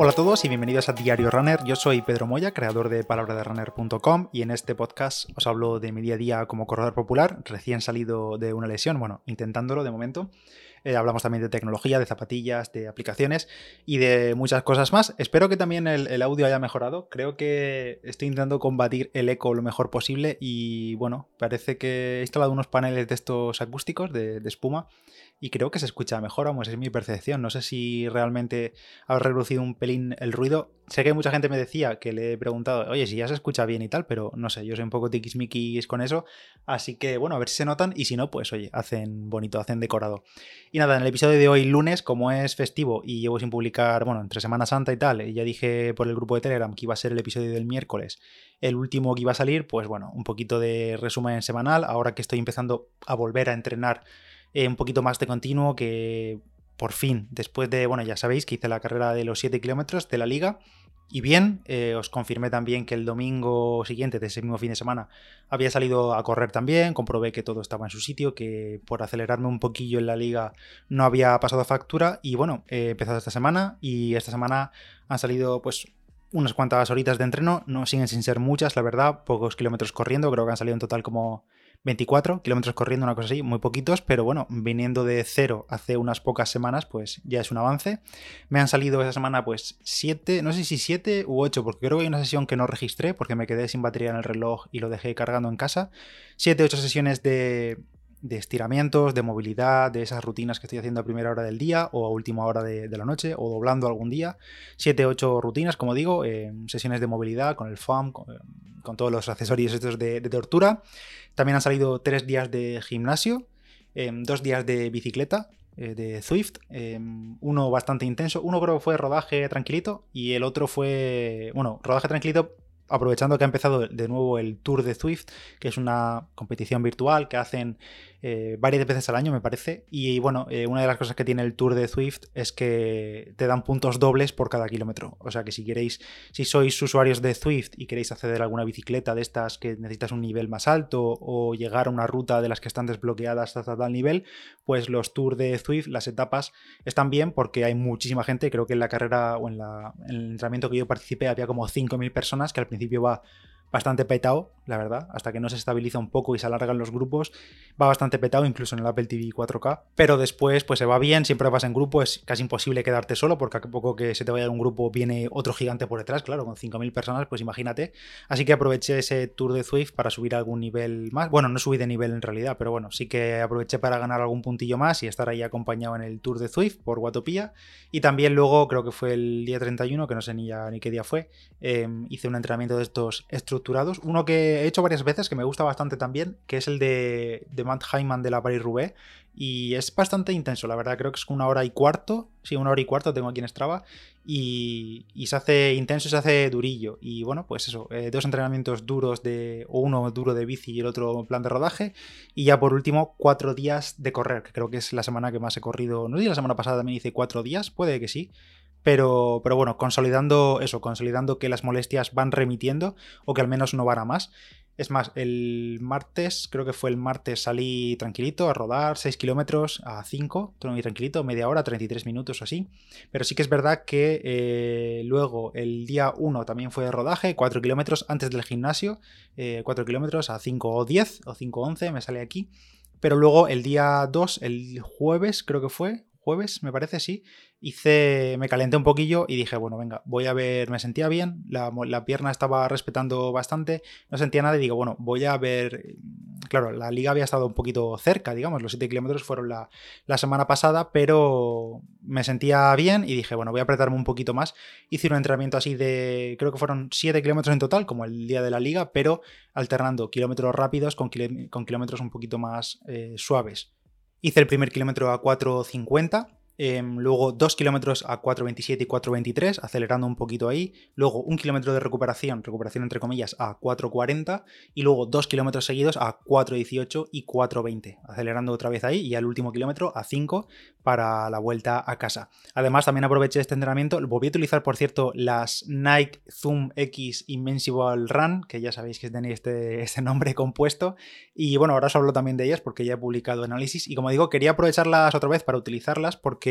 Hola a todos y bienvenidos a Diario Runner. Yo soy Pedro Moya, creador de palabraderunner.com y en este podcast os hablo de mi día a día como corredor popular, recién salido de una lesión, bueno, intentándolo de momento. Eh, hablamos también de tecnología, de zapatillas, de aplicaciones y de muchas cosas más. Espero que también el, audio haya mejorado. Creo que estoy intentando combatir el eco lo mejor posible y bueno, parece que he instalado unos paneles de estos acústicos de, de espuma y creo que se escucha mejor, vamos, es mi percepción. No sé si realmente ha reducido un pelín el ruido. Sé que mucha gente me decía que le he preguntado, oye, si ya se escucha bien y tal, pero no sé, yo soy un poco tiquismiquis con eso. Así que bueno, a ver si se notan y si no, pues oye, hacen bonito, hacen decorado. Y nada, en el episodio de hoy, lunes, como es festivo y llevo sin publicar, bueno, entre Semana Santa y tal, y ya dije por el grupo de Telegram que iba a ser el episodio del miércoles, el último que iba a salir, pues bueno, un poquito de resumen semanal, ahora que estoy empezando a volver a entrenar eh, un poquito más de continuo, que por fin, después de, bueno, ya sabéis que hice la carrera de los 7 kilómetros de la liga, y bien, eh, os confirmé también que el domingo siguiente de ese mismo fin de semana había salido a correr también, comprobé que todo estaba en su sitio, que por acelerarme un poquillo en la liga no había pasado factura. Y bueno, he empezado esta semana y esta semana han salido pues unas cuantas horitas de entreno, no siguen sin ser muchas, la verdad, pocos kilómetros corriendo, creo que han salido en total como 24 kilómetros corriendo, una cosa así, muy poquitos, pero bueno, viniendo de cero hace unas pocas semanas, pues ya es un avance. Me han salido esa semana pues 7, no sé si 7 u 8, porque creo que hay una sesión que no registré porque me quedé sin batería en el reloj y lo dejé cargando en casa. 7, 8 sesiones de, de estiramientos, de movilidad, de esas rutinas que estoy haciendo a primera hora del día o a última hora de, la noche o doblando algún día. 7, 8 rutinas, como digo, sesiones de movilidad con el FAM, con, todos los accesorios estos de, tortura. También han salido 3 días de gimnasio, 2 em, días de bicicleta, eh, de Swift, em, uno bastante intenso, uno creo que fue rodaje tranquilito y el otro fue, bueno, rodaje tranquilito aprovechando que ha empezado de nuevo el Tour de Swift, que es una competición virtual que hacen eh, varias veces al año, me parece. Y bueno, eh, una de las cosas que tiene el Tour de Swift es que te dan puntos dobles por cada kilómetro. O sea que si queréis, si sois usuarios de Swift y queréis acceder a alguna bicicleta de estas que necesitas un nivel más alto o llegar a una ruta de las que están desbloqueadas hasta tal nivel, pues los Tour de Swift, las etapas, están bien porque hay muchísima gente. Creo que en la carrera o en, la, en el entrenamiento que yo participé había como 5.000 personas que al principio va bastante petado, la verdad, hasta que no se estabiliza un poco y se alargan los grupos, va bastante petado incluso en el Apple TV 4K, pero después pues se va bien, siempre vas en grupo, es casi imposible quedarte solo porque a poco que se te vaya un grupo viene otro gigante por detrás, claro, con 5.000 personas, pues imagínate, así que aproveché ese tour de Swift para subir algún nivel más, bueno, no subí de nivel en realidad, pero bueno, sí que aproveché para ganar algún puntillo más y estar ahí acompañado en el tour de Swift por Guatopía. Y también luego creo que fue el día 31, que no sé ni ni qué día fue, em, hice un entrenamiento de estos uno que he hecho varias veces, que me gusta bastante también, que es el de, Matt Hyman de la Paris-Roubaix. Y es bastante intenso, la verdad. Creo que es una hora y cuarto. Sí, una hora y cuarto tengo aquí en Strava. Y, se hace intenso, se hace durillo. Y bueno, pues eso, eh, dos entrenamientos duros de. O uno duro de bici y el otro plan de rodaje. Y ya por último, cuatro días de correr, que creo que es la semana que más he corrido. No sé la semana pasada también hice cuatro días, puede que sí. Pero, pero bueno, consolidando eso, consolidando que las molestias van remitiendo o que al menos no van a más. Es más, el martes, creo que fue el martes, salí tranquilito a rodar 6 kilómetros a 5, todo muy tranquilito, media hora, 33 minutos o así. Pero sí que es verdad que eh, luego el día 1 también fue de rodaje, 4 kilómetros antes del gimnasio, 4 eh, kilómetros a 5 o 10 o 5 o 11, me sale aquí. Pero luego el día 2, el jueves creo que fue, jueves, me parece, sí, hice, me calenté un poquillo y dije, bueno, venga, voy a ver, me sentía bien, la, pierna estaba respetando bastante, no sentía nada y digo, bueno, voy a ver, claro, la liga había estado un poquito cerca, digamos, los 7 kilómetros fueron la, la, semana pasada, pero me sentía bien y dije, bueno, voy a apretarme un poquito más. Hice un entrenamiento así de, creo que fueron 7 kilómetros en total, como el día de la liga, pero alternando kilómetros rápidos con, kilómetros un poquito más eh, suaves. Hice el primer kilómetro a 4.50 Em, luego 2 kilómetros a 4.27 y 4.23, acelerando un poquito ahí. Luego un kilómetro de recuperación, recuperación entre comillas, a 4.40. Y luego 2 kilómetros seguidos a 4.18 y 4.20, acelerando otra vez ahí. Y al último kilómetro a 5 para la vuelta a casa. Además, también aproveché este entrenamiento. Volví a utilizar, por cierto, las Nike Zoom X Invincible Run, que ya sabéis que tenéis este, este nombre compuesto. Y bueno, ahora os hablo también de ellas porque ya he publicado análisis. Y como digo, quería aprovecharlas otra vez para utilizarlas porque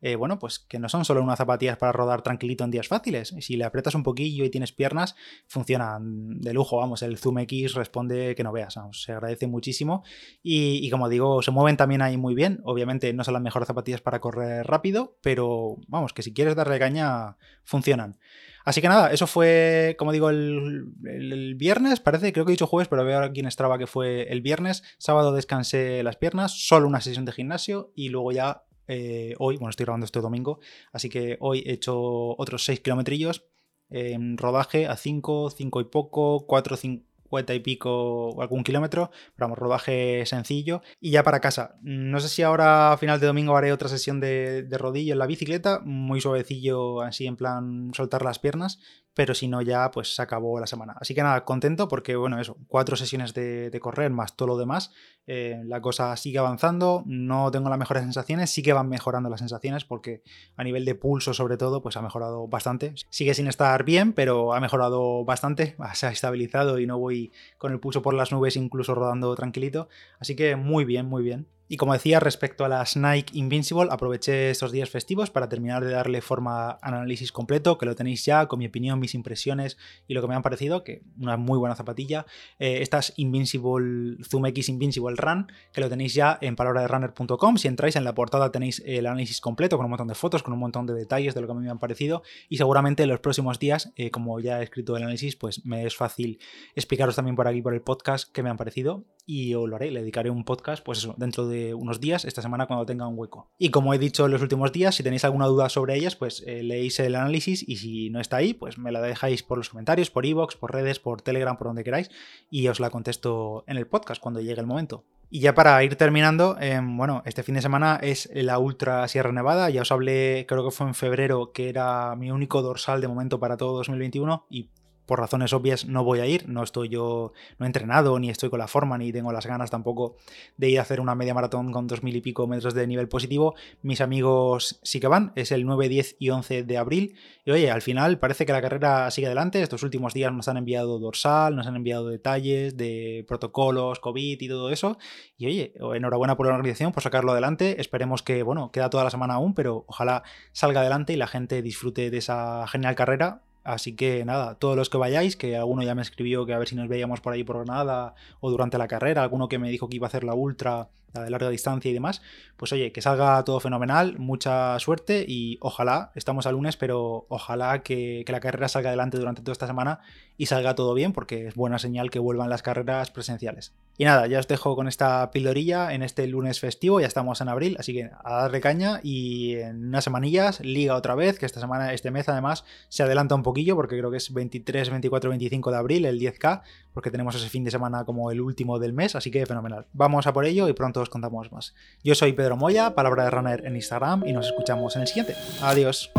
eh, bueno, pues que no son solo unas zapatillas para rodar tranquilito en días fáciles. Si le aprietas un poquillo y tienes piernas, funcionan de lujo, vamos, el Zoom X responde que no veas, se agradece muchísimo. Y, como digo, se mueven también ahí muy bien. Obviamente no son las mejores zapatillas para correr rápido, pero vamos, que si quieres darle caña, funcionan. Así que nada, eso fue, como digo, el, viernes, parece, creo que he dicho jueves, pero veo aquí en Strava que fue el viernes. Sábado descansé las piernas, solo una sesión de gimnasio y luego ya eh, hoy, bueno, estoy grabando este domingo, así que hoy he hecho otros 6 kilometrillos en rodaje a 5, 5 y poco, 4, 5 y pico o algún kilómetro, pero vamos, rodaje sencillo y ya para casa. No sé si ahora a final de domingo haré otra sesión de, de rodillo en la bicicleta, muy suavecillo así en plan soltar las piernas, pero si no ya pues se acabó la semana. Así que nada, contento porque bueno, eso, cuatro sesiones de, correr más todo lo demás, eh, la cosa sigue avanzando, no tengo las mejores sensaciones, sí que van mejorando las sensaciones porque a nivel de pulso sobre todo pues ha mejorado bastante. Sigue sin estar bien, pero ha mejorado bastante, se ha estabilizado y no voy con el pulso por las nubes incluso rodando tranquilito, así que muy bien, muy bien. Y como decía, respecto a las Nike Invincible, aproveché estos días festivos para terminar de darle forma al análisis completo, que lo tenéis ya, con mi opinión, mis impresiones y lo que me han parecido, que una muy buena zapatilla. Eh, estas Invincible, Zoom X Invincible Run, que lo tenéis ya en palabraderunner.com. Si entráis en la portada tenéis el análisis completo, con un montón de fotos, con un montón de detalles de lo que a mí me han parecido. Y seguramente en los próximos días, eh, como ya he escrito el análisis, pues me es fácil explicaros también por aquí, por el podcast, qué me han parecido. Y os lo haré, le dedicaré un podcast, pues eso, dentro de unos días, esta semana cuando tenga un hueco. Y como he dicho en los últimos días, si tenéis alguna duda sobre ellas, pues eh, leéis el análisis y si no está ahí, pues me la dejáis por los comentarios, por iVoox, por redes, por Telegram, por donde queráis y os la contesto en el podcast cuando llegue el momento. Y ya para ir terminando, em, bueno, este fin de semana es la Ultra Sierra Nevada. Ya os hablé, creo que fue en febrero, que era mi único dorsal de momento para todo 2021 y por razones obvias no voy a ir, no estoy yo, no he entrenado, ni estoy con la forma, ni tengo las ganas tampoco de ir a hacer una media maratón con dos mil y pico metros de nivel positivo. Mis amigos sí que van, es el 9, 10 y 11 de abril. Y oye, al final parece que la carrera sigue adelante. Estos últimos días nos han enviado dorsal, nos han enviado detalles de protocolos, COVID y todo eso. Y oye, enhorabuena por la organización, por sacarlo adelante. Esperemos que, bueno, queda toda la semana aún, pero ojalá salga adelante y la gente disfrute de esa genial carrera Así que nada, todos los que vayáis, que alguno ya me escribió que a ver si nos veíamos por ahí por Granada o durante la carrera, alguno que me dijo que iba a hacer la ultra, la de larga distancia y demás, pues oye, que salga todo fenomenal, mucha suerte y ojalá, estamos a lunes, pero ojalá que, que la carrera salga adelante durante toda esta semana y salga todo bien, porque es buena señal que vuelvan las carreras presenciales. Y nada, ya os dejo con esta pildorilla en este lunes festivo, ya estamos en abril, así que a darle caña y en unas semanillas liga otra vez, que esta semana, este mes además se adelanta un porque creo que es 23, 24, 25 de abril, el 10K, porque tenemos ese fin de semana como el último del mes, así que fenomenal. Vamos a por ello y pronto os contamos más. Yo soy Pedro Moya, palabra de runner en Instagram y nos escuchamos en el siguiente. Adiós.